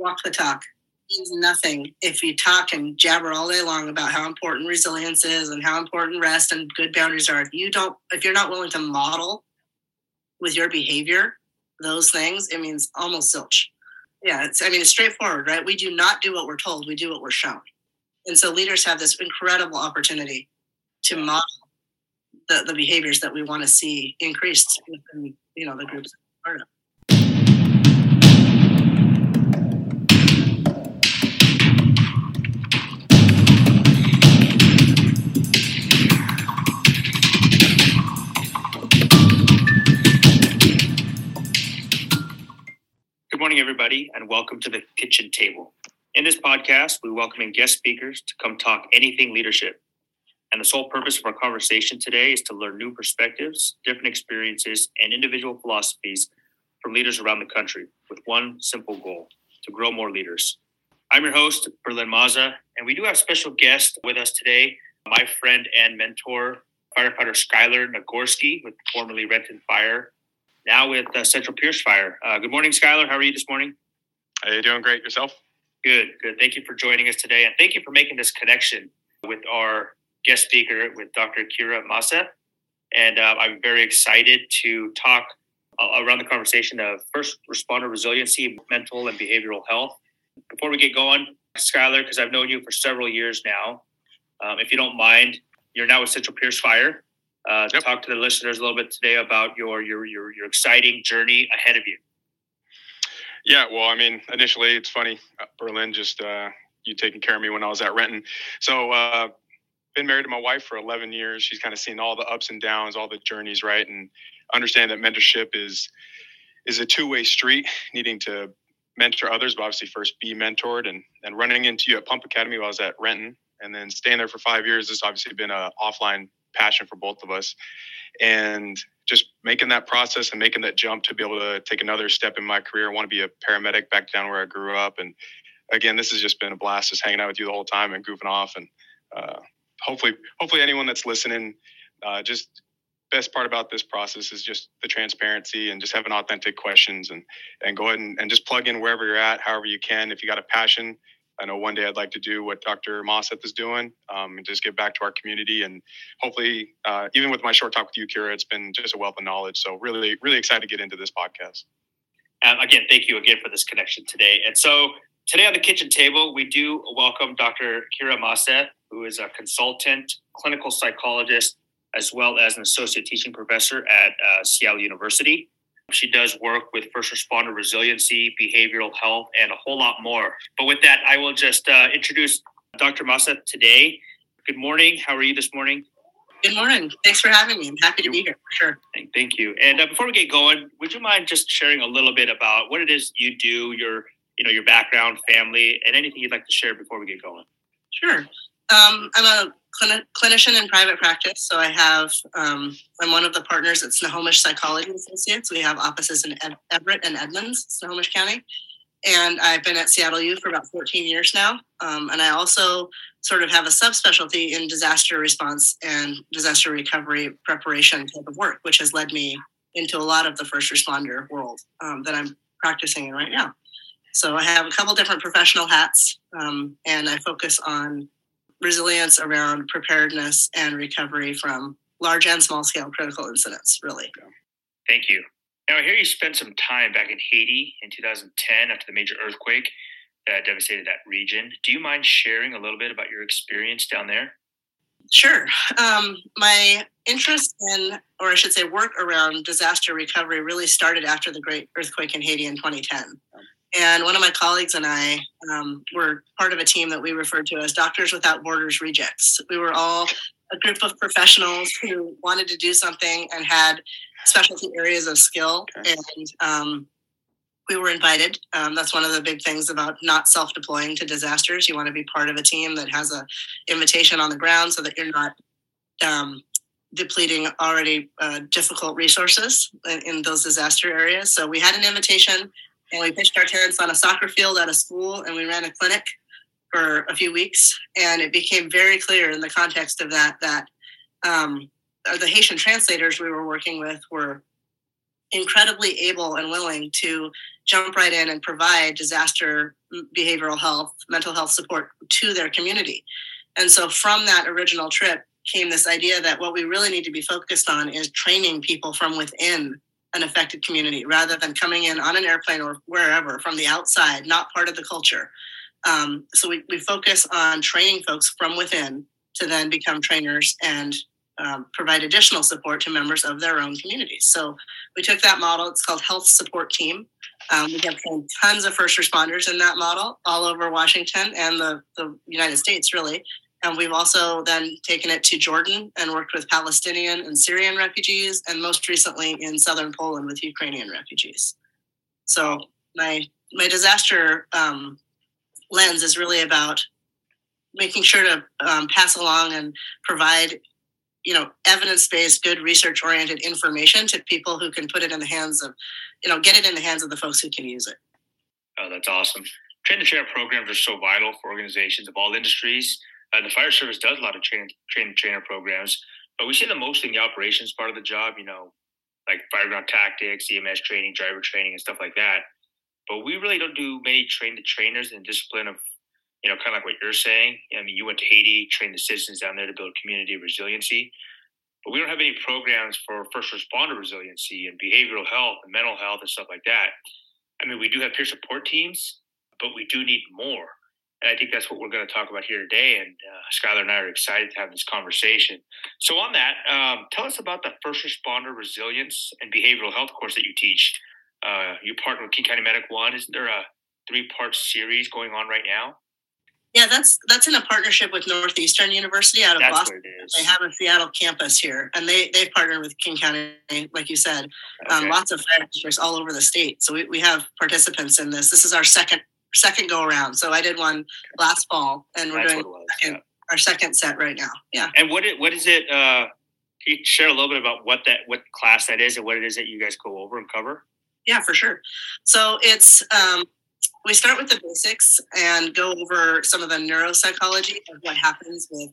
walk the talk. Means nothing if you talk and jabber all day long about how important resilience is and how important rest and good boundaries are. If you don't, if you're not willing to model with your behavior those things, it means almost zilch. Yeah, it's. I mean, it's straightforward, right? We do not do what we're told; we do what we're shown. And so, leaders have this incredible opportunity to model the, the behaviors that we want to see increased within, you know, the groups part of. Good morning, everybody, and welcome to the kitchen table. In this podcast, we welcome in guest speakers to come talk anything leadership. And the sole purpose of our conversation today is to learn new perspectives, different experiences, and individual philosophies from leaders around the country with one simple goal to grow more leaders. I'm your host, Berlin Maza, and we do have special guest with us today, my friend and mentor, firefighter Skylar Nagorski with formerly Renton Fire now with uh, Central Pierce Fire. Uh, good morning, Skylar. How are you this morning? Are you doing great yourself? Good, good. Thank you for joining us today, and thank you for making this connection with our guest speaker, with Dr. Kira Mauseth. And uh, I'm very excited to talk uh, around the conversation of first responder resiliency, mental and behavioral health. Before we get going, Skylar, because I've known you for several years now, um, if you don't mind, you're now with Central Pierce Fire uh, yep. talk to the listeners a little bit today about your, your your your exciting journey ahead of you. Yeah, well, I mean, initially it's funny, uh, Berlin just uh, you taking care of me when I was at Renton. So, uh, been married to my wife for 11 years. She's kind of seen all the ups and downs, all the journeys, right, and understand that mentorship is is a two way street, needing to mentor others, but obviously first be mentored. And and running into you at Pump Academy while I was at Renton, and then staying there for five years has obviously been a offline passion for both of us. And just making that process and making that jump to be able to take another step in my career. I want to be a paramedic back down where I grew up. And again, this has just been a blast, just hanging out with you the whole time and goofing off. And uh, hopefully, hopefully anyone that's listening, uh, just best part about this process is just the transparency and just having authentic questions and and go ahead and, and just plug in wherever you're at, however you can. If you got a passion, I know one day I'd like to do what Dr. Mauseth is doing um, and just give back to our community. And hopefully, uh, even with my short talk with you, Kira, it's been just a wealth of knowledge. So really, really excited to get into this podcast. Um, again, thank you again for this connection today. And so today on the kitchen table, we do welcome Dr. Kira Mauseth, who is a consultant, clinical psychologist, as well as an associate teaching professor at uh, Seattle University. She does work with first responder resiliency, behavioral health, and a whole lot more. But with that, I will just uh, introduce Dr. Mauseth today. Good morning. How are you this morning? Good morning. Thanks for having me. I'm happy to be here for sure. Thank you. And uh, before we get going, would you mind just sharing a little bit about what it is you do, your you know your background, family, and anything you'd like to share before we get going? Sure. Um, I'm a clin- clinician in private practice. So I have, um, I'm one of the partners at Snohomish Psychology Associates. We have offices in Ed- Everett and Edmonds, Snohomish County. And I've been at Seattle U for about 14 years now. Um, and I also sort of have a subspecialty in disaster response and disaster recovery preparation type of work, which has led me into a lot of the first responder world um, that I'm practicing in right now. So I have a couple different professional hats, um, and I focus on resilience around preparedness and recovery from large and small scale critical incidents, really. Thank you. Now, I hear you spent some time back in Haiti in 2010 after the major earthquake that devastated that region. Do you mind sharing a little bit about your experience down there? Sure. Um, my interest in, or I should say, work around disaster recovery really started after the great earthquake in Haiti in 2010. And one of my colleagues and I um, were part of a team that we referred to as Doctors Without Borders Rejects. We were all a group of professionals who wanted to do something and had specialty areas of skill. Okay. And um, we were invited. Um, that's one of the big things about not self-deploying to disasters. You want to be part of a team that has a invitation on the ground so that you're not um, depleting already uh, difficult resources in, in, those disaster areas. So we had an invitation and we pitched our tents on a soccer field at a school and we ran a clinic for a few weeks and it became very clear in the context of that that um, the haitian translators we were working with were incredibly able and willing to jump right in and provide disaster behavioral health, mental health support to their community. And so from that original trip came this idea that what we really need to be focused on is training people from within an affected community rather than coming in on an airplane or wherever from the outside, not part of the culture. Um, so we, we focus on training folks from within to then become trainers and um, provide additional support to members of their own communities. So we took that model. It's called Health Support Team. Um, we have trained tons of first responders in that model all over Washington and the, the United States, really. And we've also then taken it to Jordan and worked with Palestinian and Syrian refugees, and most recently in southern Poland with Ukrainian refugees. So my my disaster um, lens is really about making sure to um, pass along and provide you know evidence-based good research-oriented information to people who can put it in the hands of you know get it in the hands of the folks who can use it. Oh that's awesome. Train the share programs are so vital for organizations of all industries uh, the fire service does a lot of train train trainer programs but we see them mostly in the operations part of the job you know like fireground tactics ems training driver training and stuff like that but we really don't do many train the trainers in the discipline of you know, kind of like what you're saying. I mean, you went to Haiti, trained the citizens down there to build community resiliency, but we don't have any programs for first responder resiliency and behavioral health and mental health and stuff like that. I mean, we do have peer support teams, but we do need more. And I think that's what we're going to talk about here today. And uh, Skylar and I are excited to have this conversation. So, on that, um, tell us about the first responder resilience and behavioral health course that you teach. Uh, you partner with King County Medic One. Isn't there a three part series going on right now? Yeah, that's that's in a partnership with Northeastern University out of That's Boston. what it is. They have a Seattle campus here, and they they partnered with King County, like you said. Um, lots of fire districts all over the state. So we, we have participants in this. This is our second second go around. So I did one last fall, and we're That's doing was. second- yeah. our second set right now. Yeah. And what it, what is it? Uh, can you share a little bit about what that what class that is and what it is that you guys go over and cover? Yeah, for sure. So it's um, we start with the basics and go over some of the neuropsychology of what happens with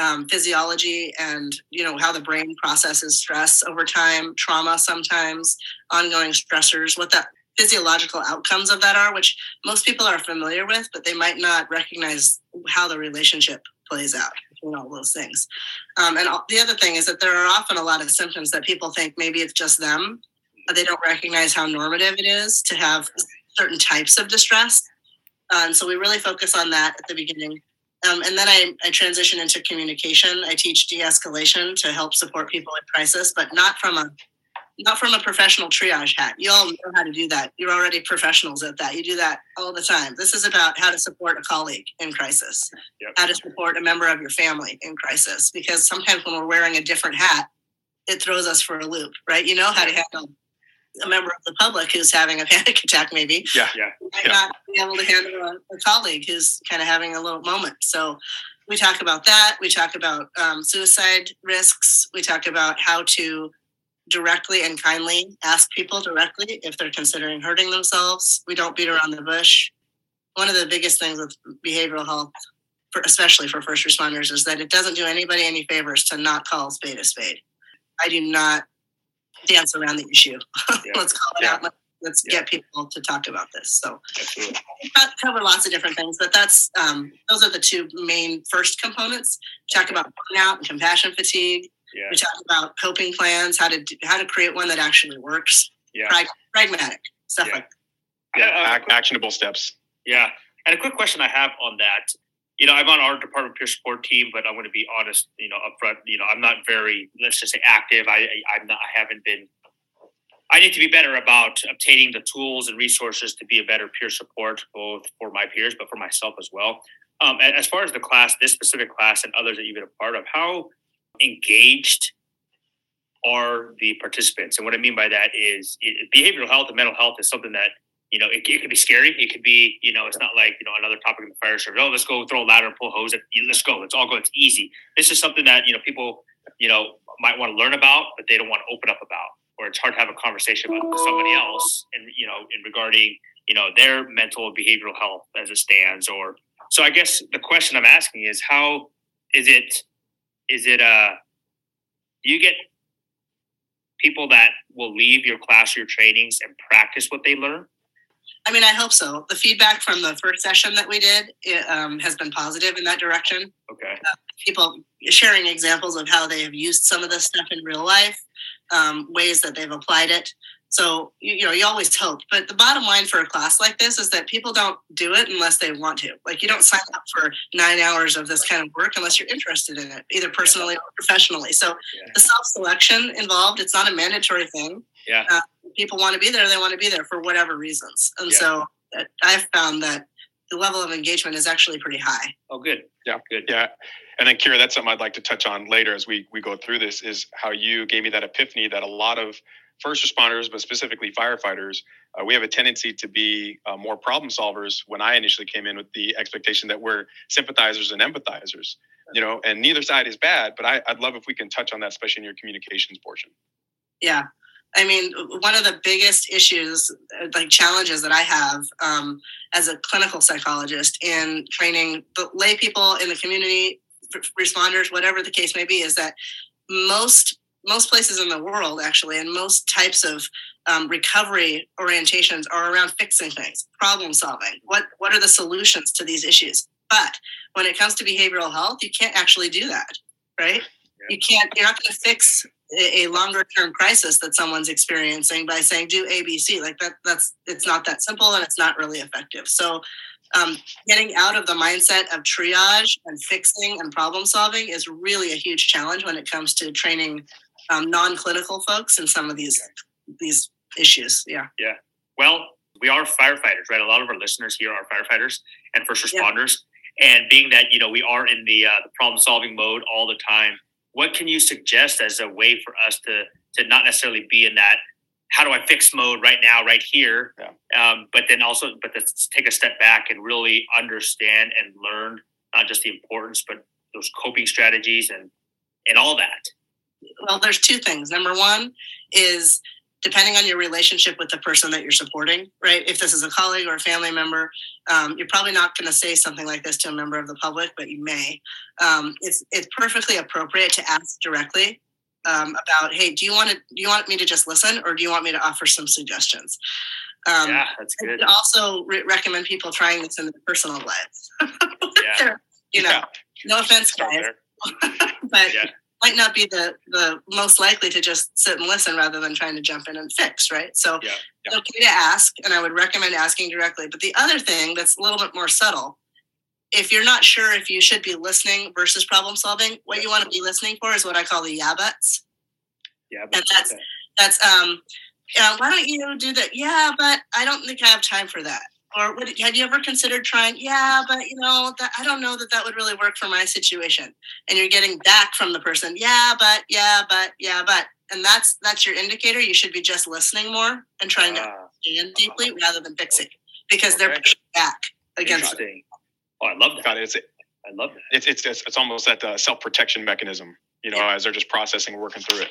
um, physiology and you know how the brain processes stress over time, trauma sometimes, ongoing stressors, what that physiological outcomes of that are, which most people are familiar with, but they might not recognize how the relationship plays out between all those things. Um, and the other thing is that there are often a lot of symptoms that people think maybe it's just them, but they don't recognize how normative it is to have certain types of distress. Uh, and so we really focus on that at the beginning. Um, and then I, I transition into communication. I teach de-escalation to help support people in crisis, but not from a not from a professional triage hat. You all know how to do that. You're already professionals at that. You do that all the time. This is about how to support a colleague in crisis, Yep. how to support a member of your family in crisis. Because sometimes when we're wearing a different hat, it throws us for a loop, right? You know how to handle a member of the public who's having a panic attack, maybe. Yeah. Yeah. You might Yeah. not be able to handle a, a colleague who's kind of having a little moment. So we talk about that. We talk about um, suicide risks. We talk about how to directly and kindly ask people directly if they're considering hurting themselves. We don't beat around the bush. One of the biggest things with behavioral health, for, especially for first responders, is that it doesn't do anybody any favors to not call a spade a spade. I do not dance around the issue. Yeah. Let's call it Yeah. out. Let's Yeah. get people to talk about this. So Absolutely. cover lots of different things, but that's um, those are the two main first components. Talk about burnout and compassion fatigue. Yeah. We talk about coping plans, how to do, how to create one that actually works, Yeah. Prag- pragmatic stuff Yeah. like Yeah, Uh, ac- actionable steps. Yeah. And a quick question I have on that. You know, I'm on our department peer support team, but I'm going to be honest, you know, upfront, you know, I'm not very, let's just say active. I, I I'm not, I haven't been, I need to be better about obtaining the tools and resources to be a better peer support, both for my peers, but for myself as well. Um, as far as the class, this specific class and others that you've been a part of, how engaged are the participants? And what I mean by that is it, behavioral health and mental health is something that you know, it, it could be scary. It could be, you know, it's not like, you know, another topic in the fire service. Oh, let's go throw a ladder and pull hose. Let's go. Let's all go. It's easy. This is something that, you know, people, you know, might want to learn about, but they don't want to open up about, or it's hard to have a conversation about with somebody else and, you know, in regarding, you know, their mental behavioral health as it stands. Or, so I guess the question I'm asking is how is it, is it, uh, you get people that will leave your class your trainings and practice what they learn? I mean, I hope so. The feedback from the first session that we did it, um, has been positive in that direction. Okay. Uh, people sharing examples of how they have used some of this stuff in real life, um, ways that they've applied it. So you, you know, you always hope, but the bottom line for a class like this is that people don't do it unless they want to. Like you don't sign up for nine hours of this kind of work unless you're interested in it, either personally or professionally. So Yeah. the self selection involved, it's not a mandatory thing. Yeah. Uh, people want to be there, they want to be there for whatever reasons. And Yeah. so uh, I've found that the level of engagement is actually pretty high. Oh, good. Yeah. Good. Yeah. And then Kira, that's something I'd like to touch on later as we we go through this is how you gave me that epiphany that a lot of first responders, but specifically firefighters, uh, we have a tendency to be uh, more problem solvers. When I initially came in with the expectation that we're sympathizers and empathizers, you know, and neither side is bad, but I, I'd love if we can touch on that, especially in your communications portion. Yeah. I mean, one of the biggest issues, uh, like challenges that I have um, as a clinical psychologist in training the lay people in the community, responders, whatever the case may be, is that most most places in the world, actually, and most types of um, recovery orientations are around fixing things, problem solving. What what are the solutions to these issues? But when it comes to behavioral health, you can't actually do that, right? You can't. You're not going to fix a, a longer term crisis that someone's experiencing by saying do ABC. Like that. That's it's not that simple, and it's not really effective. So. Um, getting out of the mindset of triage and fixing and problem solving is really a huge challenge when it comes to training um, non-clinical folks in some of these these issues. Yeah. Yeah. Well, we are firefighters, right? A lot of our listeners here are firefighters and first Yeah. responders. And being that you know we are in the, uh, the problem solving mode all the time, what can you suggest as a way for us to to not necessarily be in that how do I fix mode right now, right here, um, but then also but let's take a step back and really understand and learn not just the importance, but those coping strategies and and all that. Well there's two things number one is depending on your relationship with the person that you're supporting right if this is a colleague or a family member um, you're probably not going to say something like this to a member of the public but you may um, it's it's perfectly appropriate to ask directly um, about hey do you want to do you want me to just listen or do you want me to offer some suggestions um, yeah, that's good. also re- recommend people trying this in their personal lives Yeah. you know Yeah. no offense guys but Yeah. Might not be the the most likely to just sit and listen rather than trying to jump in and fix right? So Yeah. it's okay to ask and i would recommend asking directly. But the other thing that's a little bit more subtle if you're not sure if you should be listening versus problem solving what you want to be listening for is what i call the yeah buts. Yeah, And that's- okay. that's um uh, why don't you do that yeah but i don't think i have time for that or what, have you ever considered trying yeah but you know that i don't know that that would really work for my situation and you're getting back from the person yeah but yeah but yeah but and that's that's your indicator you should be just listening more and trying to Ah, understand deeply rather than fixing because they're pushing back against it. Oh, I love that. God, it's I love that. it's it's it's, it's almost that uh, self protection mechanism, you know, Yeah. as they're just processing, working through it.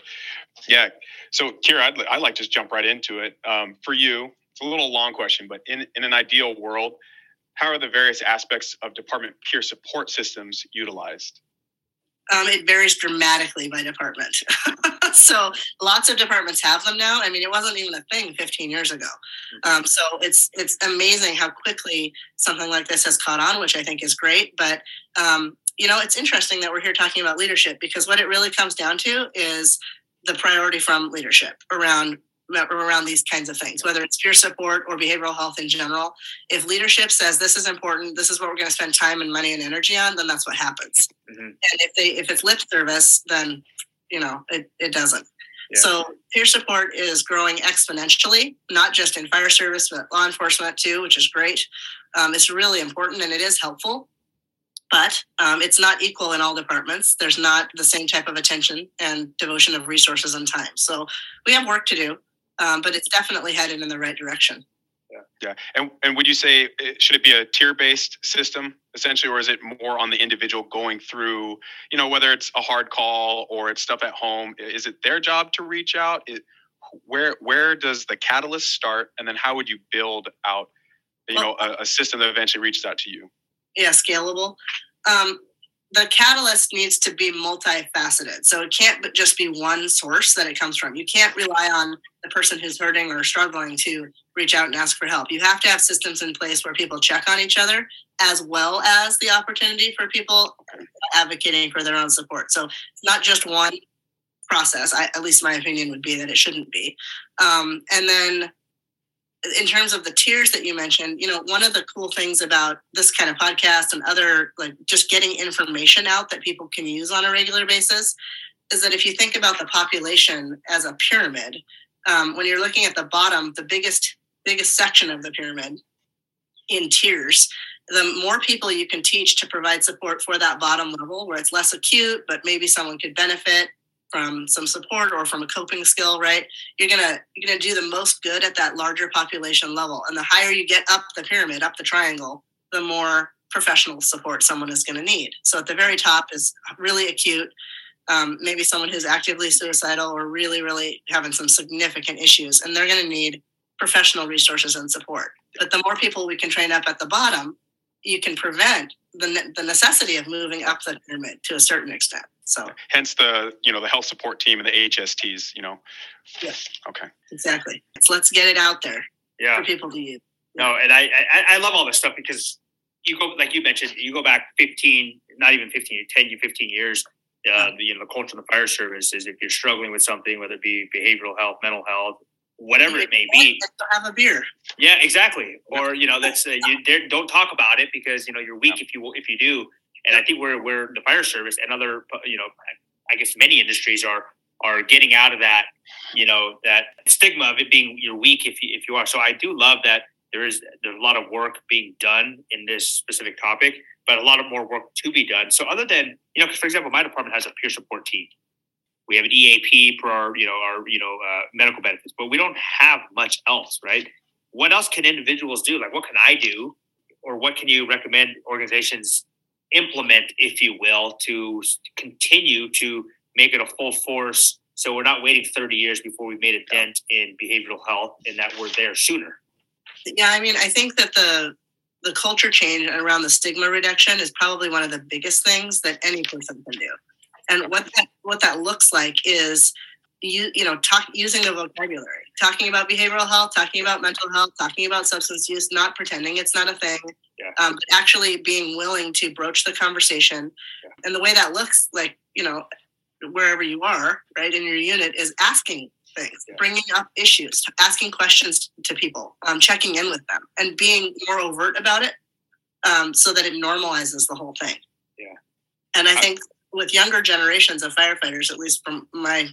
Yeah. So, Kira, I'd, I'd like to just jump right into it. Um, for you, it's a little long question, but in in an ideal world, how are the various aspects of department peer support systems utilized? Um, it varies dramatically by department. so lots of departments have them now. I mean, it wasn't even a thing 15 years ago. Um, so it's it's amazing how quickly something like this has caught on, which I think is great. But um, you know, it's interesting that we're here talking about leadership because what it really comes down to is the priority from leadership around around these kinds of things, whether it's peer support or behavioral health in general. If leadership says this is important, this is what we're going to spend time and money and energy on, then that's what happens. Mhm. And if they if it's lip service, then you know it, it doesn't. Yeah. So peer support is growing exponentially, not just in fire service, but law enforcement too, which is great. Um, it's really important and it is helpful, but um, it's not equal in all departments. There's not the same type of attention and devotion of resources and time. So we have work to do, um, but it's definitely headed in the right direction. Yeah. Yeah. And and would you say eh, should it be a tier based system essentially, or is it more on the individual going through, you know, whether it's a hard call or it's stuff at home? Is it their job to reach out? It, where where does the catalyst start, and then how would you build out, you know, a, a system that eventually reaches out to you? yeah, scalable. Um, the catalyst needs to be multifaceted. So it can't just be one source that it comes from. You can't rely on the person who's hurting or struggling to reach out and ask for help. You have to have systems in place where people check on each other, as well as the opportunity for people advocating for their own support. So it's not just one process. I, at least my opinion would be that it shouldn't be. Um, and then in terms of the tiers that you mentioned, you know, one of the cool things about this kind of podcast and other like just getting information out that people can use on a regular basis is that if you think about the population as a pyramid, um, when you're looking at the bottom, the biggest biggest section of the pyramid in tiers, the more people you can teach to provide support for that bottom level, where it's less acute, but maybe someone could benefit, from some support or from a coping skill right? You're gonna you're gonna do the most good at that larger population level. And the higher you get up the pyramid up the triangle the more professional support someone is going to need. So at the very top is really acute. Um, maybe someone who's actively suicidal or really really having some significant issues and they're going to need professional resources and support. But the more people we can train up at the bottom you can prevent the, the necessity of moving up the pyramid to a certain extent so hence the you know the health support team and the AHSTs, you know. Yeah. Okay. Exactly. So let's get it out there yeah. for people to use. No, and I, I I love all this stuff because you go like you mentioned, you go back 15, not even 15, 10 to 15 years. Uh, the, you know, the culture of the fire service is if you're struggling with something, whether it be behavioral health, mental health, whatever it may be, have a beer. Yeah, exactly. Or you know, that's uh, you don't talk about it because you know you're weak if you if you do. And I think we're we're the fire service and other you know I guess many industries are are getting out of that you know that stigma of it being you're weak if you if you are. So I do love that there is there's a lot of work being done in this specific topic, but a lot of more work to be done. So other than you know, for example, my department has a peer support team. We have an EAP for our you know our you know uh, medical benefits, but we don't have much else, right? What else can individuals do? Like, what can I do, or what can you recommend organizations implement, if you will, to continue to make it a full force. So we're not waiting 30 years before we made a dent in behavioral health and that we're there sooner. Yeah, I mean, I think that the the culture change around the stigma reduction is probably one of the biggest things that any person can do. And what that what that looks like is you you know talk using the vocabulary, talking about behavioral health, talking about mental health, talking about substance use, not pretending it's not a thing, yeah. um, actually being willing to broach the conversation. Yeah. And the way that looks like, you know, wherever you are, right, in your unit is asking things, yeah. bringing up issues, asking questions to people, um, checking in with them, and being more overt about it um, so that it normalizes the whole thing. Yeah. And I think with younger generations of firefighters, at least from my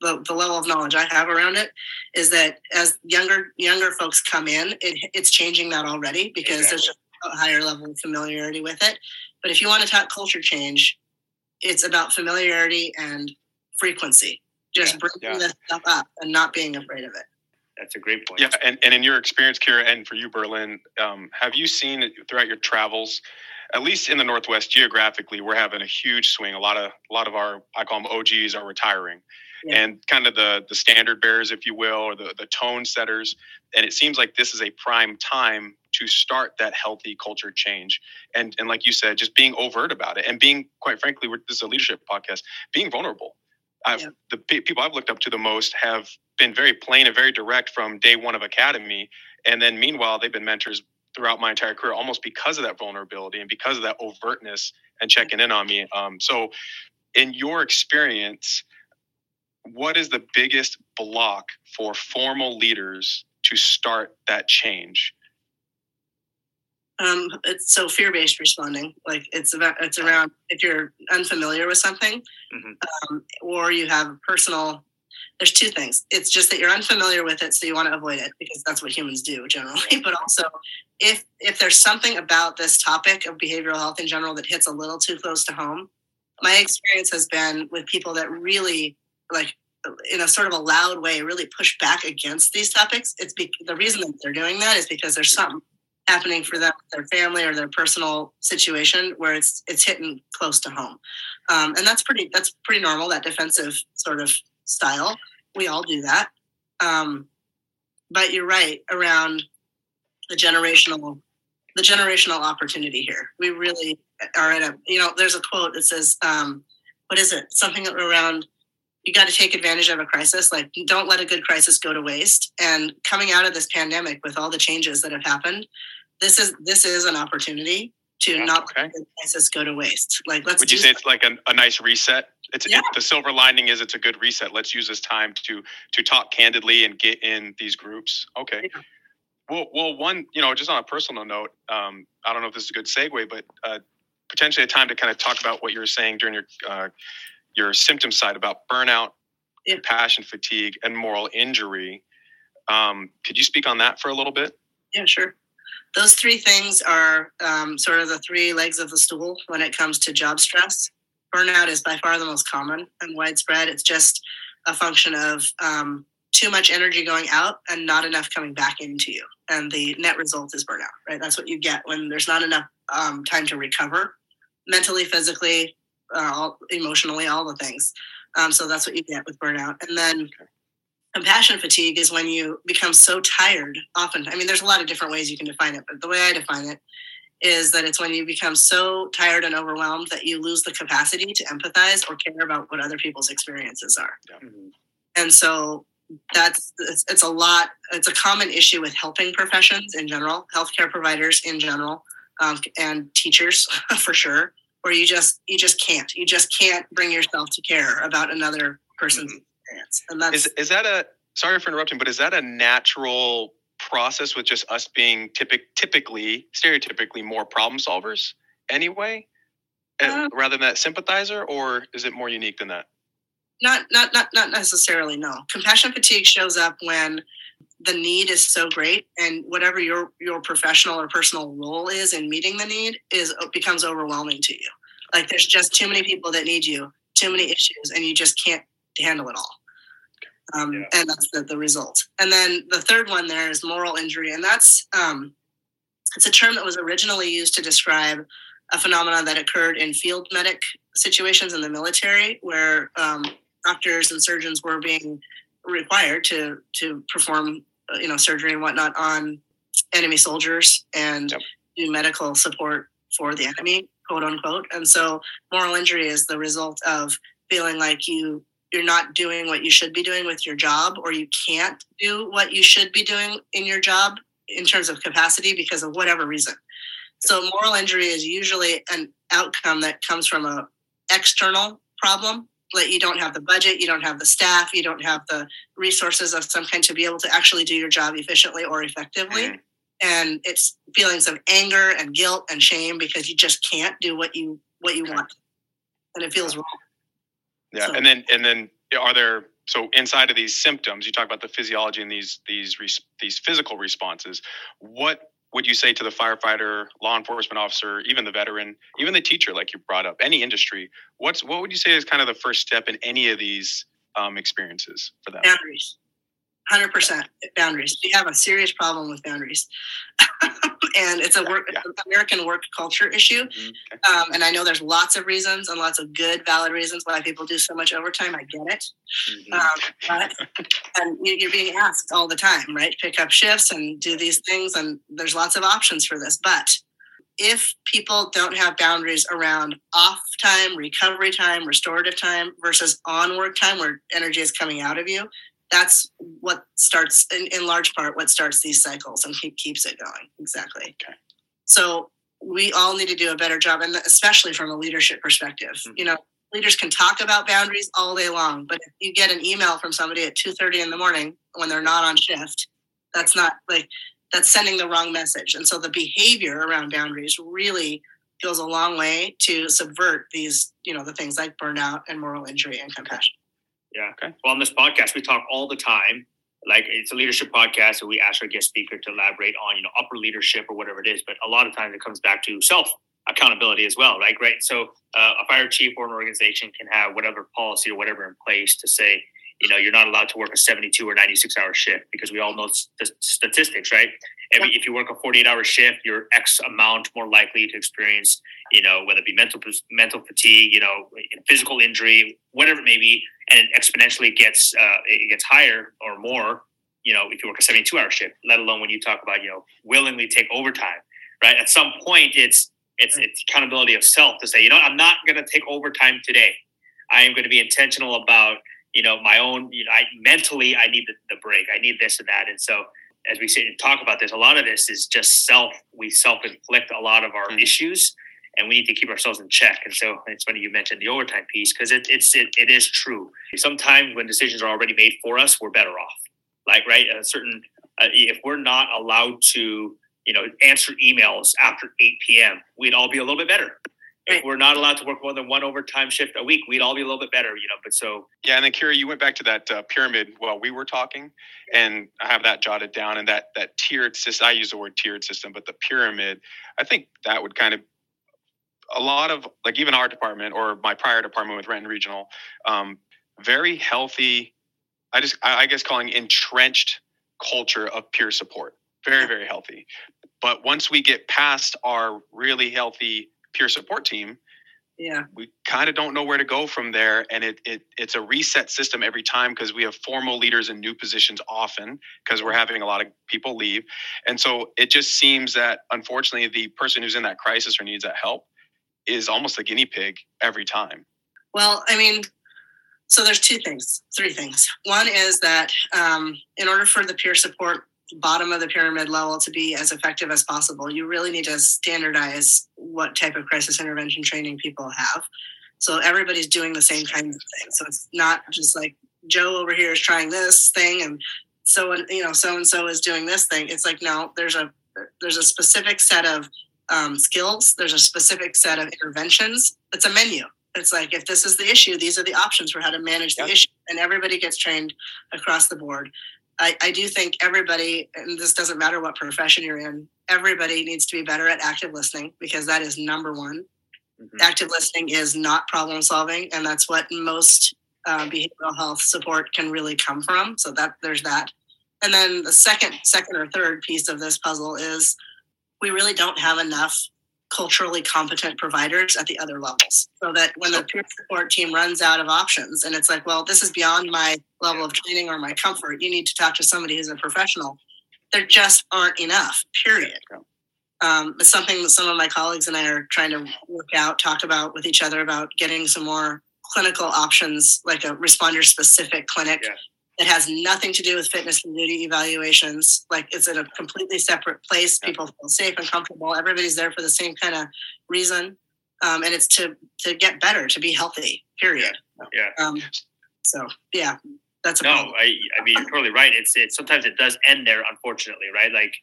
the, the level of knowledge I have around it is that as younger younger folks come in, it, it's changing that already because exactly. there's just a higher level of familiarity with it. But if you want to talk culture change, it's about familiarity and frequency. Just yeah, bringing yeah. this stuff up and not being afraid of it. That's a great point. Yeah, and, and in your experience, Kira, and for you, Berlin, um, have you seen throughout your travels, at least in the Northwest geographically, we're having a huge swing. A lot of a lot of our I call them OGs are retiring yeah. and kind of the the standard bearers, if you will, or the the tone setters. And it seems like this is a prime time to start that healthy culture change. And and like you said, just being overt about it and being quite frankly, this is a leadership podcast, being vulnerable. I've, yeah. The people I've looked up to the most have been very plain and very direct from day one of academy, and then meanwhile they've been mentors throughout my entire career, almost because of that vulnerability and because of that overtness and checking in on me. Um, so, in your experience, what is the biggest block for formal leaders to start that change? Um, it's so fear-based responding. Like it's about it's around if you're unfamiliar with something, mm-hmm. um, or you have personal. There's two things. It's just that you're unfamiliar with it, so you want to avoid it because that's what humans do generally. But also, if if there's something about this topic of behavioral health in general that hits a little too close to home, my experience has been with people that really like in a sort of a loud way really push back against these topics. It's be- the reason that they're doing that is because there's something happening for them their family or their personal situation where it's it's hitting close to home. Um, and that's pretty that's pretty normal that defensive sort of style. We all do that. Um, but you're right around the generational the generational opportunity here. We really are in a you know there's a quote that says um, what is it? Something around you got to take advantage of a crisis like don't let a good crisis go to waste and coming out of this pandemic with all the changes that have happened this is this is an opportunity to Yeah, not okay. let the crisis go to waste like let's Would you say it's like a, a nice reset? It's Yeah. it, the silver lining is it's a good reset. Let's use this time to to talk candidly and get in these groups. Okay. Yeah. Well, well, one, you know, just on a personal note, um, I don't know if this is a good segue, but uh, potentially a time to kind of talk about what you were saying during your uh, your symptom side about burnout, Yeah. passion fatigue, and moral injury. Um, could you speak on that for a little bit? Yeah, sure. Those three things are um, sort of the three legs of the stool when it comes to job stress. Burnout is by far the most common and widespread. It's just a function of um, too much energy going out and not enough coming back into you. And the net result is burnout, right? That's what you get when there's not enough um, time to recover mentally, physically, uh, all, emotionally, all the things. Um, so that's what you get with burnout. And then compassion fatigue is when you become so tired often i mean there's a lot of different ways you can define it but the way i define it is that it's when you become so tired and overwhelmed that you lose the capacity to empathize or care about what other people's experiences are Mhm. and so that's it's, it's a lot it's a common issue with helping professions in general healthcare providers in general um, and teachers for sure where you just you just can't. You just can't bring yourself to care about another person's Mhm. experience. And that's Is is that a sorry for interrupting, but is that a natural process with just us being typic, typically stereotypically more problem solvers anyway, uh, Um, rather than that sympathizer, or is it more unique than that? not not not not necessarily no. Compassion fatigue shows up when the need is so great and whatever your your professional or personal role is in meeting the need is becomes overwhelming to you like there's just too many people that need you too many issues and you just can't handle it all um, Yeah. and that's the, the result and then the third one there is moral injury and that's um, it's a term that was originally used to describe a phenomenon that occurred in field medic situations in the military where um, doctors and surgeons were being required to to perform you know surgery and whatnot on enemy soldiers and Yep. do medical support for the enemy quote unquote and so moral injury is the result of feeling like you you're not doing what you should be doing with your job or you can't do what you should be doing in your job in terms of capacity because of whatever reason. So moral injury is usually an outcome that comes from a external problem like you don't have the budget you don't have the staff you don't have the resources of some kind to be able to actually do your job efficiently or effectively. Mhm. And it's feelings of anger and guilt and shame because you just can't do what you what you want and it feels wrong Yeah, So- and then and then are there so inside of these symptoms, you talk about the physiology and these these these physical responses. What would you say to the firefighter, law enforcement officer, even the veteran, even the teacher, like you brought up, any industry? What's what would you say is kind of the first step in any of these um, experiences for them? boundaries 100% boundaries. We have a serious problem with boundaries. And it's a work Yeah. it's an american work culture issue. Mhm, okay. um, and i know there's lots of reasons and lots of good valid reasons why people do so much overtime. I get it. Mhm. um, but and you're being asked all the time right? Pick up shifts and do these things and there's lots of options for this. But if people don't have boundaries around off time recovery time restorative time versus on work time where energy is coming out of you that's what starts in, in large part what starts these cycles and keep, keeps it going. Exactly. Okay. so we all need to do a better job and especially from a leadership perspective. Mhm. you know leaders can talk about boundaries all day long but if you get an email from somebody at 2.30 in the morning when they're not on shift that's not like that's sending the wrong message. And so the behavior around boundaries really goes a long way to subvert these you know the things like burnout and moral injury and compassion Yeah. Okay. Well, on this podcast, we talk all the time. Like it's a leadership podcast, and we ask our guest speaker to elaborate on, you know, upper leadership or whatever it is. But a lot of times it comes back to self accountability as well, right? right. So uh, a fire chief or an organization can have whatever policy or whatever in place to say, you know, you're not allowed to work a 72 or 96 hour shift because we all know st- statistics, right? Every, if you work a 48 hour shift, you're X amount more likely to experience, you know, whether it be mental mental fatigue, you know, physical injury, whatever it may be, and it exponentially gets uh, it gets higher or more, you know, if you work a 72 hour shift. Let alone when you talk about, you know, willingly take overtime, right? At some point, it's It's it's accountability of self to say, you know, I'm not going to take overtime today. I am going to be intentional about you know my own. You know, I mentally I need the, the break. I need this and that. And so as we sit and talk about this, a lot of this is just self. We self inflict a lot of our mm-hmm. issues and we need to keep ourselves in check. And so it's funny you mentioned the overtime piece because it, it's it, it is true. Sometimes when decisions are already made for us, we're better off. Like right, a certain uh, if we're not allowed to you know answer emails after 8 p.m., we'd all be a little bit better. If we're not allowed to work more than one overtime shift a week, we'd all be a little bit better, you know. But so yeah, and then Kira, you went back to that uh, pyramid while we were talking, and I have that jotted down. And that that tiered system, I use the word tiered system, but the pyramid, I think that would kind of a lot of like even our department or my prior department with Renton Regional, um, very healthy. I just I guess calling entrenched culture of peer support. Very very healthy. But once we get past our really healthy peer support team, yeah, we kind of don't know where to go from there, and it it it's a reset system every time because we have formal leaders in new positions often because we're having a lot of people leave, and so it just seems that unfortunately the person who's in that crisis or needs that help is almost a guinea pig every time. Well, I mean, so there's two things, three things. One is that um, in order for the peer support bottom of the pyramid level to be as effective as possible, you really need to standardize what type of crisis intervention training people have. So everybody's doing the same kinds of things. So it's not just like Joe over here is trying this thing and so you know so and so is doing this thing. It's like no, there's a there's a specific set of um, skills. There's a specific set of interventions. It's a menu. It's like if this is the issue, these are the options for how to manage the yep. issue, and everybody gets trained across the board. I, I do think everybody, and this doesn't matter what profession you're in, everybody needs to be better at active listening because that is number one. Mm-hmm. Active listening is not problem solving, and that's what most uh, behavioral health support can really come from. So that there's that. And then the second, second or third piece of this puzzle is we really don't have enough culturally competent providers at the other levels. So that when the peer support team runs out of options and it's like, well, this is beyond my level of training or my comfort, you need to talk to somebody who's a professional. There just aren't enough, period. Um, it's something that some of my colleagues and I are trying to work out, talk about with each other about getting some more clinical options, like a responder specific clinic yeah. It has nothing to do with fitness and duty evaluations. Like it's in a completely separate place. People feel safe and comfortable. Everybody's there for the same kind of reason, um, and it's to to get better, to be healthy. Period. Yeah. Um, so yeah, that's a no. Problem. I I mean, you're totally right. It's it sometimes it does end there, unfortunately, right? Like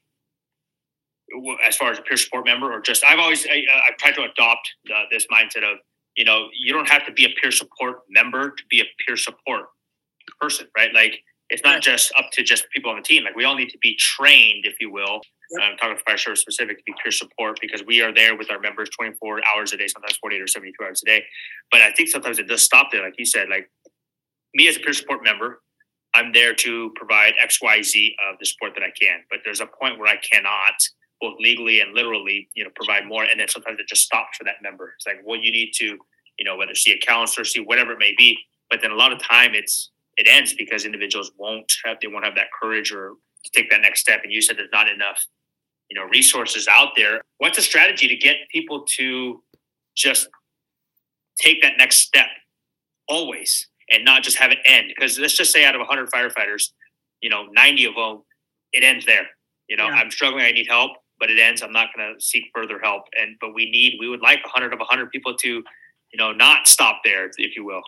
as far as a peer support member, or just I've always I, have tried to adopt uh, this mindset of you know you don't have to be a peer support member to be a peer support person, right? Like it's not just up to just people on the team. Like we all need to be trained, if you will. Yep. I'm um, talking fire service specific to be peer support because we are there with our members 24 hours a day, sometimes 48 or 72 hours a day. But I think sometimes it does stop there, like you said. Like me as a peer support member, I'm there to provide X, Y, Z of the support that I can. But there's a point where I cannot, both legally and literally, you know, provide more. And then sometimes it just stops for that member. It's like, well, you need to, you know, whether see a counselor, see whatever it may be. But then a lot of time it's it ends because individuals won't have they won't have that courage or to take that next step. And you said there's not enough, you know, resources out there. What's a strategy to get people to just take that next step always and not just have it end? Because let's just say out of 100 firefighters, you know, 90 of them, it ends there. You know, yeah. I'm struggling, I need help, but it ends. I'm not going to seek further help. And but we need, we would like 100 of 100 people to, you know, not stop there, if you will.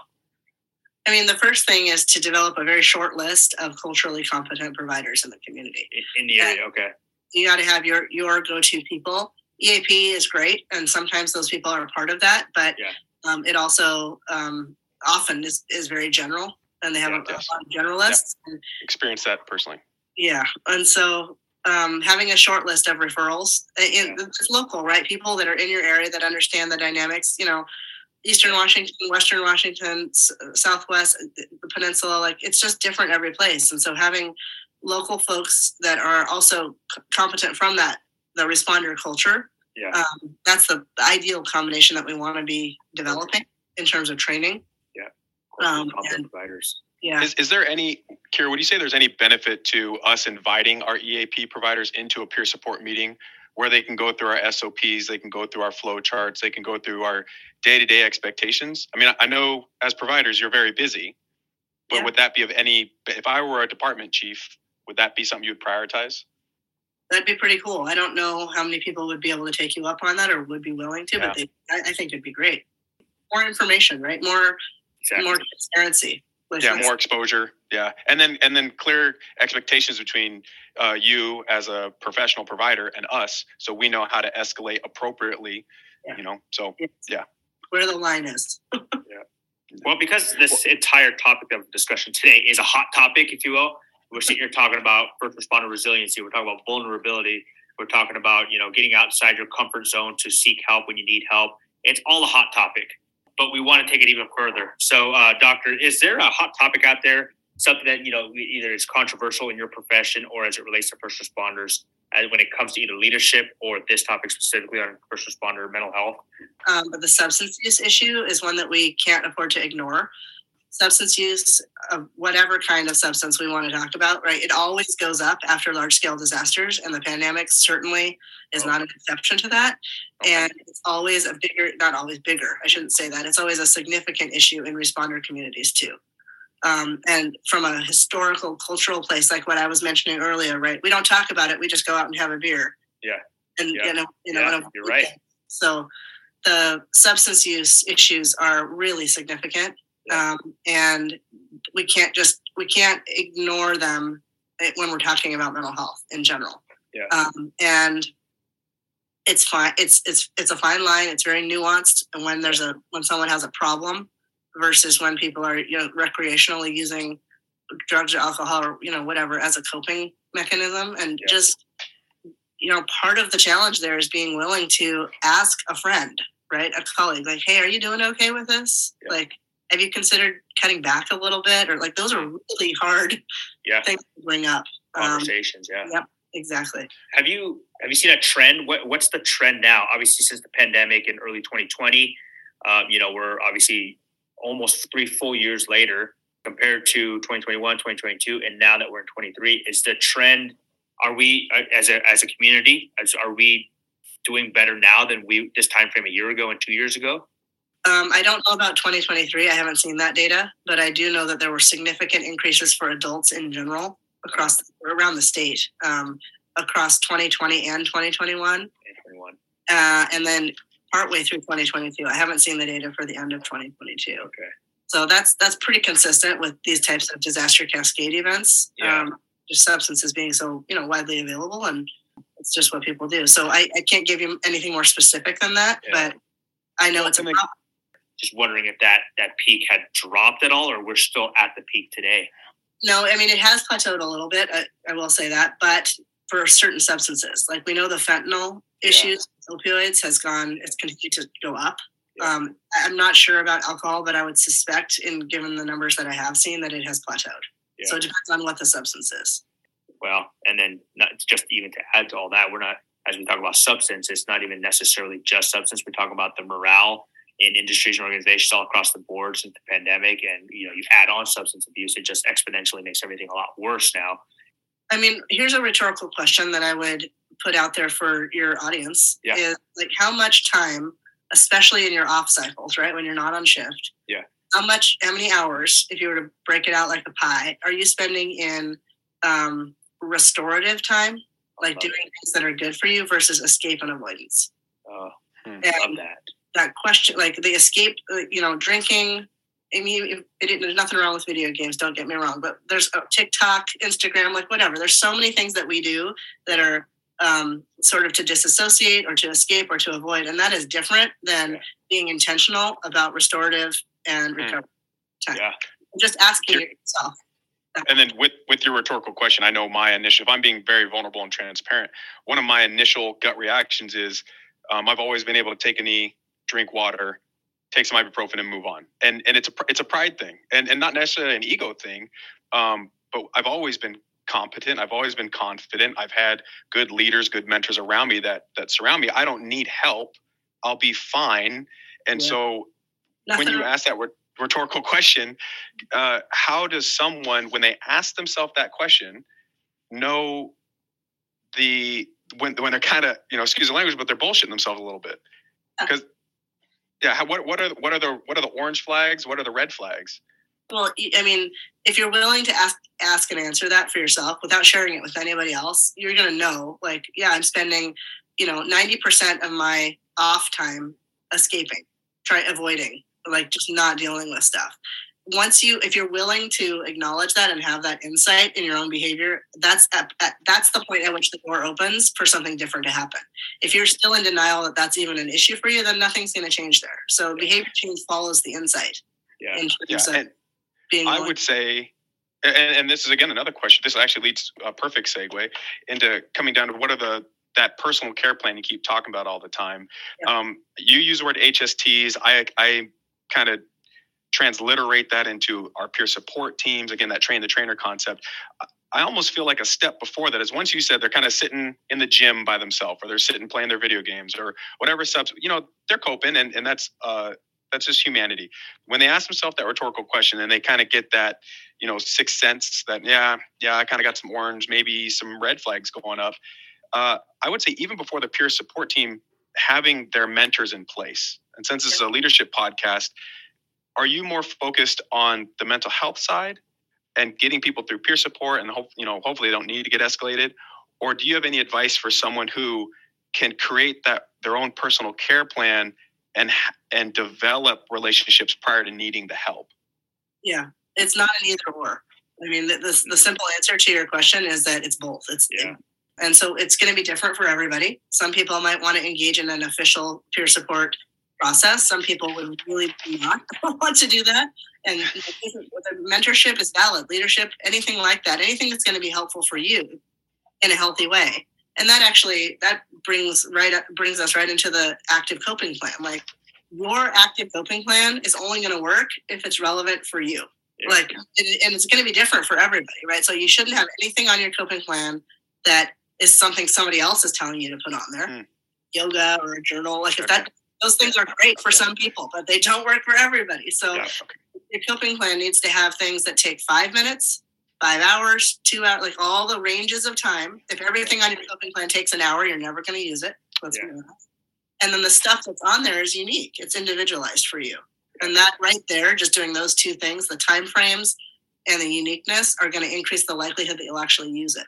I mean, the first thing is to develop a very short list of culturally competent providers in the community. In the area, and okay. You got to have your your go to people. EAP is great, and sometimes those people are a part of that, but yeah. um, it also um, often is, is very general, and they have yeah, a, a, lot of generalists. Yeah. Experience that personally. Yeah, and so um, having a short list of referrals, in, it's local, right? People that are in your area that understand the dynamics. You know, Eastern Washington, Western Washington, Southwest, the peninsula, like it's just different every place. And so having local folks that are also competent from that, the responder culture, yeah. Um, that's the ideal combination that we want to be developing in terms of training. Yeah. Um, and, providers. Yeah. Is, is there any, Kira, would you say there's any benefit to us inviting our EAP providers into a peer support meeting where they can go through our SOPs, they can go through our flow charts, they can go through our day to day expectations. I mean, I know as providers, you're very busy, but Yeah. would that be of any, if I were a department chief, would that be something you would prioritize? That'd be pretty cool. I don't know how many people would be able to take you up on that or would be willing to, Yeah. but they, I, I think it'd be great. More information, right? More Exactly. more transparency. With yeah more exposure yeah and then and then clear expectations between uh, you as a professional provider and us so we know how to escalate appropriately Yeah. you know so Yes. Yeah. Where the line is. Yeah. Well, because this entire topic of discussion today is a hot topic, if you will, we're sitting here talking about first responder resiliency. We're talking about vulnerability. We're talking about you know getting outside your comfort zone to seek help when you need help. It's all a hot topic, but we want to take it even further. So, uh, doctor, is there a hot topic out there, something that you know either is controversial in your profession or as it relates to first responders, uh, when it comes to either leadership or this topic specifically on first responder mental health? Um, but the substance use issue is one that we can't afford to ignore. Substance use of whatever kind of substance we want to talk about, right? It always goes up after large scale disasters, and the pandemic certainly is not an exception to that. And it's always a bigger, not always bigger, I shouldn't say that. It's always a significant issue in responder communities too. Um, and from a historical, cultural place, like what I was mentioning earlier, right? We don't talk about it. We just go out and have a beer. Yeah. And Yeah. you know, you know, Yeah, you're right. So the substance use issues are really significant, um, and we can't just we can't ignore them eh, when we're talking about mental health in general. Yeah. Um, and it's fine. It's it's it's a fine line. It's very nuanced. And when there's a when someone has a problem versus when people are you know recreationally using drugs or alcohol or you know whatever as a coping mechanism, and Yeah. just you know part of the challenge there is being willing to ask a friend, right, a colleague, like, hey, are you doing okay with this? Yeah. Like, have you considered cutting back a little bit, or like those are really hard Yeah, things to bring up. Um, conversations. Yeah. yep, exactly. Have you have you seen a trend? What, what's the trend now? Obviously, since the pandemic in early 2020, um, you know, we're obviously almost three full years later compared to 2021, 2022, and now that we're in 23. Is the trend? Are we uh, as a as a community? As are we doing better now than we this time frame a year ago and two years ago? Um, I don't know about 2023. I haven't seen that data, but I do know that there were significant increases for adults in general across around the state um, across 2020 and 2021, 2021. uh, and then partway through 2022. I haven't seen the data for the end of 2022. Okay. So that's that's pretty consistent with these types of disaster cascade events. Yeah. Um, just substances being so you know widely available, and it's just what people do. So I, I can't give you anything more specific than that, Yeah. but I know it's a problem. Just wondering if that that peak had dropped at all, or we're still at the peak today. No, I mean it has plateaued a little bit. I, I will say that, but for certain substances, like we know the fentanyl Yeah. issues, opioids has gone. It's continued to go up. Yeah. Um, I'm not sure about alcohol, but I would suspect, in given the numbers that I have seen, that it has plateaued. Yeah. So it depends on what the substance is. well and then not just even to add to all that we're not as we talk about substance it's not even necessarily just substance we're talking about the morale in industries and organizations all across the board since the pandemic and you know you add on substance abuse it just exponentially makes everything a lot worse now I mean, here's a rhetorical question that I would put out there for your audience: Yeah. is like how much time, especially in your off cycles, right when you're not on shift, Yeah. how much, how many hours, if you were to break it out like a pie, are you spending in um, restorative time, like Love doing things that are good for you, versus escape and avoidance? Oh, Hmm. love that that question, like the escape, uh, you know, drinking. I mean, it, there's nothing wrong with video games. Don't get me wrong, but there's uh, TikTok, Instagram, like whatever. There's so many things that we do that are um, sort of to disassociate or to escape or to avoid, and that is different than Yeah. being intentional about restorative and Hmm. recovery time. yeah Just asking yourself. and then with with your rhetorical question i know my initial if i'm being very vulnerable and transparent one of my initial gut reactions is um, i've always been able to take a knee drink water take some ibuprofen and move on. And and it's a it's a pride thing and and not necessarily an ego thing um, but i've always been competent. I've always been confident. I've had good leaders good mentors around me that that surround me. I don't need help. I'll be fine. And Yeah. so when you ask that rhetorical question, uh, how does someone, when they ask themselves that question, know the when when they're kind of you know excuse the language, but they're bullshitting themselves a little bit? Because yeah, what what are what are the what are the orange flags? What are the red flags? Well, I mean, if you're willing to ask ask and answer that for yourself without sharing it with anybody else, you're gonna know. Like, yeah, I'm spending, you know, ninety percent of my off time escaping, try avoiding, like just not dealing with stuff once you if you're willing to acknowledge that and have that insight in your own behavior that's at, at, that's the point at which the door opens for something different to happen. If you're still in denial that that's even an issue for you then nothing's going to change there. So behavior change follows the insight. Yeah, yeah. And being i would say and, and this is again another question. This actually leads a perfect segue into coming down to what are the that personal care plan you keep talking about all the time. Yeah. um, you use the word hsts i i kind of transliterate that into our peer support teams. Again that train the trainer concept. I almost feel like a step before that is once you said they're kind of sitting in the gym by themselves or they're sitting playing their video games or whatever subs you know they're coping and, and that's uh that's just humanity. When they ask themselves that rhetorical question and they kind of get that you know sixth sense that yeah yeah i kind of got some orange maybe some red flags going up. Uh, i would say even before the peer support team having their mentors in place. And since this is a leadership podcast are you more focused on the mental health side and getting people through peer support and hope you know hopefully they don't need to get escalated? Or do you have any advice for someone who can create that their own personal care plan and and develop relationships prior to needing the help? Yeah it's not an either or. I mean the, the, the mm-hmm. simple answer to your question is that it's both. It's yeah. and so it's going to be different for everybody. Some people might want to engage in an official peer support process. Some people would really not want to do that. And mentorship is valid, leadership, anything like that, anything that's going to be helpful for you in a healthy way. And that actually that brings right up, brings us right into the active coping plan. Like your active coping plan is only going to work if it's relevant for you. Yeah. Like, and it's going to be different for everybody, right? So you shouldn't have anything on your coping plan that is something somebody else is telling you to put on there. Mm. Yoga or a journal, like if that those things are great for some people, but they don't work for everybody. So yeah, your coping plan needs to have things that take five minutes, five hours, two hours, like all the ranges of time. If everything on your coping plan takes an hour, you're never going to use it. Yeah. And then the stuff that's on there is unique. It's individualized for you. And that right there, just doing those two things, the time frames and the uniqueness are going to increase the likelihood that you'll actually use it.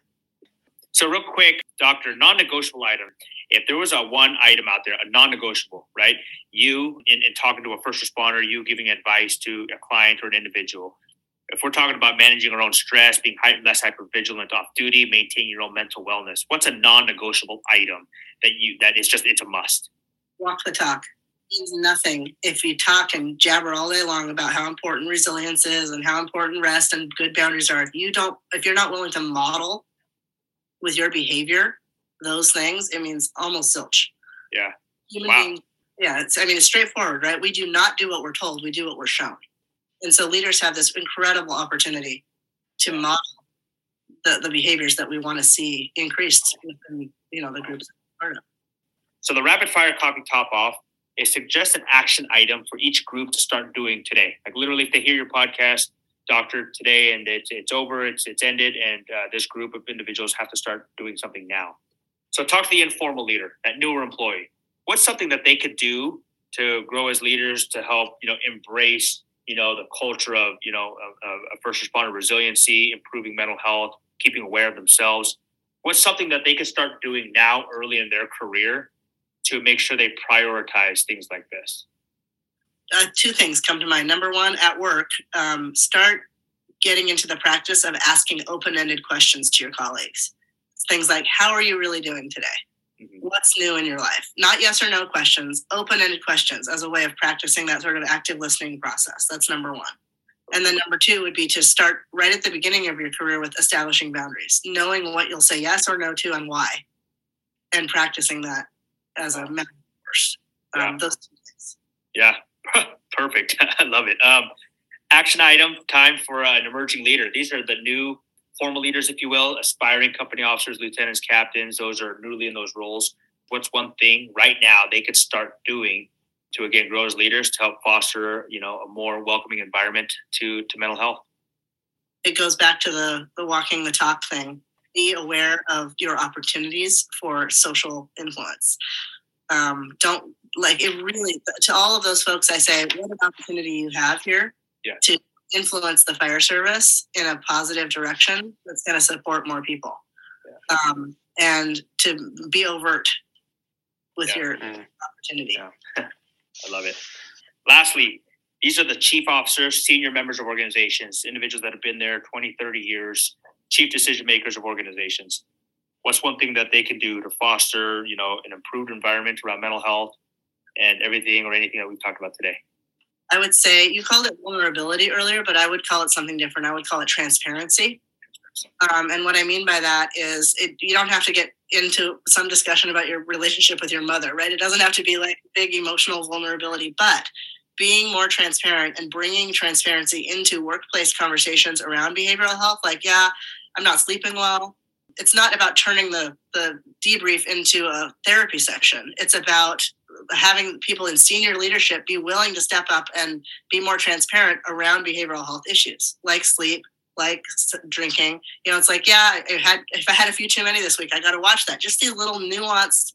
So real quick, doctor, non-negotiable item if there was a one item out there, a non-negotiable, right? You in, in talking to a first responder, you giving advice to a client or an individual. If we're talking about managing our own stress, being less hypervigilant off duty, maintaining your own mental wellness, what's a non-negotiable item that you that is just it's a must? Walk the talk means nothing if you talk and jabber all day long about how important resilience is and how important rest and good boundaries are. If you don't, if you're not willing to model with your behavior those things, it means almost zilch. Yeah. Human wow. beings, yeah, it's I mean it's straightforward, right? We do not do what we're told, we do what we're shown. And so leaders have this incredible opportunity to model the, the behaviors that we want to see increased within you know the groups So the rapid fire copy top off is suggest an action item for each group to start doing today. Like literally, if they hear your podcast, doctor, today, and it's it's over, it's it's ended, and uh, this group of individuals have to start doing something now. So talk to the informal leader, that newer employee. What's something that they could do to grow as leaders to help, you know, embrace, you know, the culture of, you know, a first responder resiliency, improving mental health, keeping aware of themselves. What's something that they can start doing now early in their career to make sure they prioritize things like this? Uh, two things come to mind. Number one, at work, um, start getting into the practice of asking open ended questions to your colleagues things like how are you really doing today? Mm-hmm. what's new in your life? Not yes or no questions open-ended questions as a way of practicing that sort of active listening process. That's number one. And then number two would be to start right at the beginning of your career with establishing boundaries knowing what you'll say yes or no to and why and practicing that as a um, yeah. things. Yeah. Perfect. I love it. Um, action item time for uh, an emerging leader. These are the new formal leaders, if you will, aspiring company officers, lieutenants, captains, those are newly in those roles. What's one thing right now they could start doing to again grow as leaders to help foster, you know, a more welcoming environment to to mental health? It goes back to the the walking the talk thing. be aware of your opportunities for social influence. Um, don't like it really to all of those folks. I say, what an opportunity you have here Yeah. to influence the fire service in a positive direction that's going to support more people, um, and to be overt with Yeah. your Mm. opportunity. Yeah. I love it. Lastly, these are the chief officers, senior members of organizations, individuals that have been there 20, 30 years, chief decision makers of organizations. What's one thing that they can do to foster, you know, an improved environment around mental health and everything or anything that we've talked about today? I would say you called it vulnerability earlier, but I would call it something different. I would call it transparency. Um, and what I mean by that is it, you don't have to get into some discussion about your relationship with your mother, right? It doesn't have to be like big emotional vulnerability, but being more transparent and bringing transparency into workplace conversations around behavioral health. Like, yeah, I'm not sleeping well. It's not about turning the, the debrief into a therapy session. It's about having people in senior leadership be willing to step up and be more transparent around behavioral health issues like sleep, like drinking. You know, it's like, yeah, I had if I had a few too many this week, I got to watch that. Just these little nuanced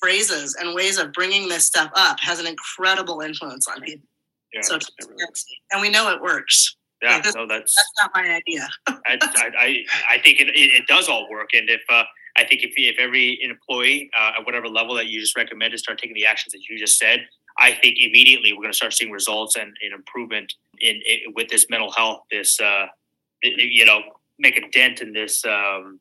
phrases and ways of bringing this stuff up has an incredible influence on people. Yeah, so transparency, and we know it works. yeah this- no, that's That's not my idea. I, I, I, I think it, it, it does all work. And if uh, I think if, if every employee uh, at whatever level that you just recommended start taking the actions that you just said, I think immediately we're going to start seeing results and, and improvement in, in with this mental health. This uh, you know make a dent in this um,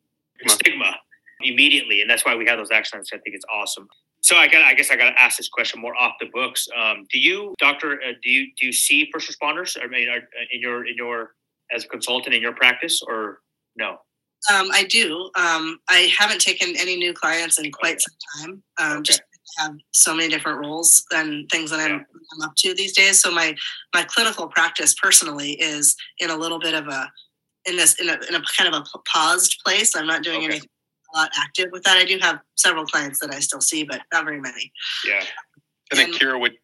stigma immediately, and that's why we have those actions. I think it's awesome. So I got, I guess I got to ask this question more off the books. Um, do you, doctor, uh, do you do you see first responders? I mean, are, in your in your as a consultant in your practice, or no? Um, I do. Um, I haven't taken any new clients in quite some time. Um, Okay. Just have so many different roles and things that I'm. I'm up to these days. So my my clinical practice personally is in a little bit of a in this in a, in a kind of a paused place. I'm not doing Okay. anything a lot active with that. I do have several clients that I still see, but not very many. Yeah, then And- Kira, would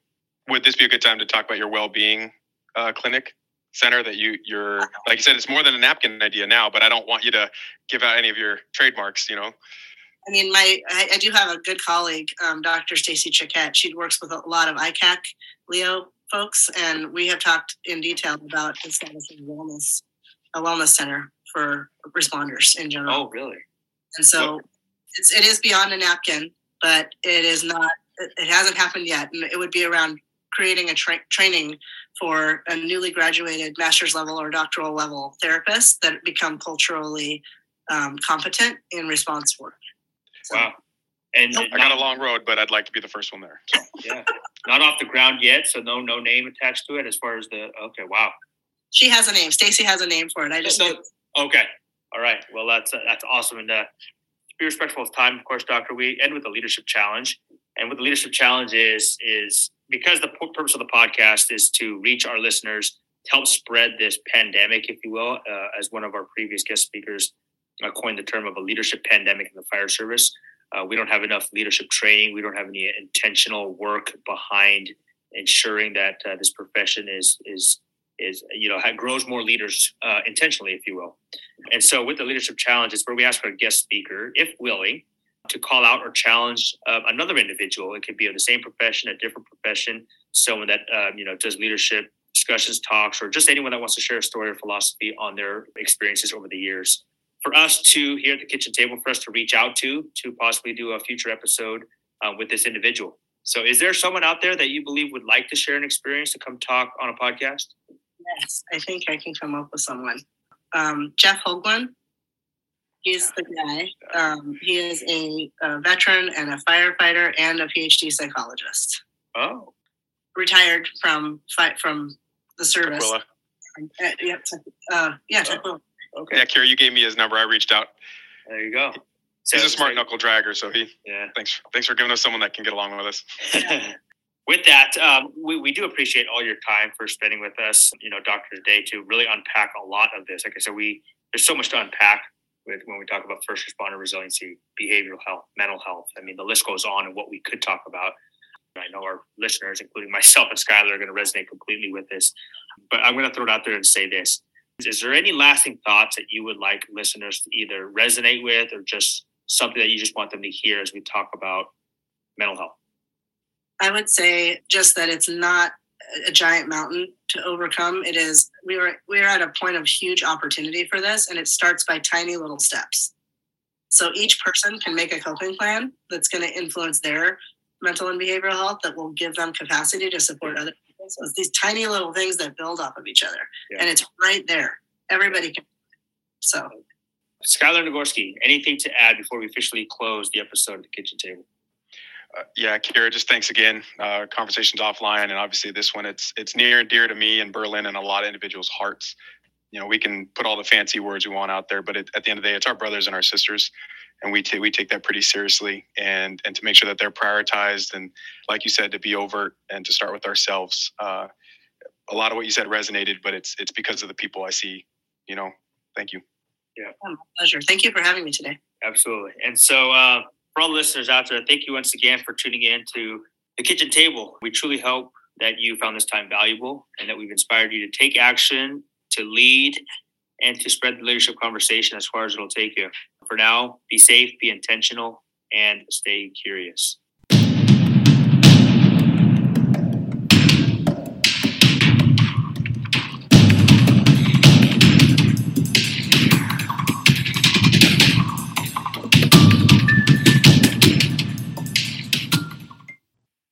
would this be a good time to talk about your well being uh, clinic center that you you're like you said it's more than a napkin idea now, but I don't want you to give out any of your trademarks. You know. I mean, my I, I do have a good colleague, um, Dr. Stacy Chiquette. She works with a lot of ICAC Leo folks, and we have talked in detail about establishing wellness a wellness center for responders in general. Oh, really? and so it's it is beyond a napkin, but it is not. It, it hasn't happened yet, and it would be around creating a tra- training for a newly graduated master's level or doctoral level therapists that become culturally um, competent in response work. So- Wow. And I not, got a long road, but I'd like to be the first one there. So. yeah, not off the ground yet, so no no name attached to it. As far as the okay, wow. She has a name. Stacy has a name for it. I just No, Okay. All right. Well, that's uh, that's awesome. And uh, to be respectful of time, of course, Doctor. We end with the leadership challenge, and what the leadership challenge is is because the purpose of the podcast is to reach our listeners, help spread this pandemic, if you will. Uh, as one of our previous guest speakers uh, coined the term of a leadership pandemic in the fire service. Uh, we don't have enough leadership training. We don't have any intentional work behind ensuring that uh, this profession is is is you know grows more leaders uh, intentionally, if you will. And so, with the leadership challenge, it's where we ask our guest speaker, if willing, to call out or challenge uh, another individual. It could be of the same profession, a different profession, someone that uh, you know does leadership discussions, talks, or just anyone that wants to share a story or philosophy on their experiences over the years. For us to here at the kitchen table, for us to reach out to to possibly do a future episode uh, with this individual. So, is there someone out there that you believe would like to share an experience to come talk on a podcast? yes, I think I can come up with someone. Um, Jeff Hoagland. He's the guy. Um, he is a, a veteran and a firefighter and a PhD psychologist. Oh, Retired from fight from the service. Tukwila. Uh, yeah, uh, yeah, Tukwila. okay. Yeah, Kira, you gave me his number. I reached out. There you go. He's a smart like- knuckle dragger, so he Yeah. thanks thanks for giving us someone that can get along with us. with that, um, we, we do appreciate all your time for spending with us, you know, Doctor Day, to really unpack a lot of this. Like I said, we there's so much to unpack with when we talk about first responder resiliency, behavioral health, mental health. I mean, the list goes on and what we could talk about. I know our listeners, including myself and Skylar, are going to resonate completely with this. But I'm going to throw it out there and say this. Is there any lasting thoughts that you would like listeners to either resonate with or just something that you just want them to hear as we talk about mental health? I would say just that it's not a giant mountain to overcome. It is we are we are at a point of huge opportunity for this, and it starts by tiny little steps. So each person can make a coping plan that's going to influence their mental and behavioral health that will give them capacity to support other people. So it's these tiny little things that build off of each other, yeah. and it's right there. Everybody can. So, Skylar Nagorski, anything to add before we officially close the episode of the kitchen table? Uh, yeah, Kira, just thanks again. Uh, conversations offline, and obviously this one, it's it's near and dear to me and Berlin and a lot of individuals' hearts. You know, we can put all the fancy words we want out there, but it, at the end of the day, it's our brothers and our sisters, and we take we take that pretty seriously. And and to make sure that they're prioritized, and like you said, to be overt and to start with ourselves. Uh, a lot of what you said resonated, but it's it's because of the people I see. You know, thank you. Yeah, oh, pleasure. Thank you for having me today. Absolutely. And so. For all the listeners out there, thank you once again for tuning in to the kitchen table. We truly hope that you found this time valuable and that we've inspired you to take action, to lead, and to spread the leadership conversation as far as it'll take you. For now, be safe, be intentional, and stay curious.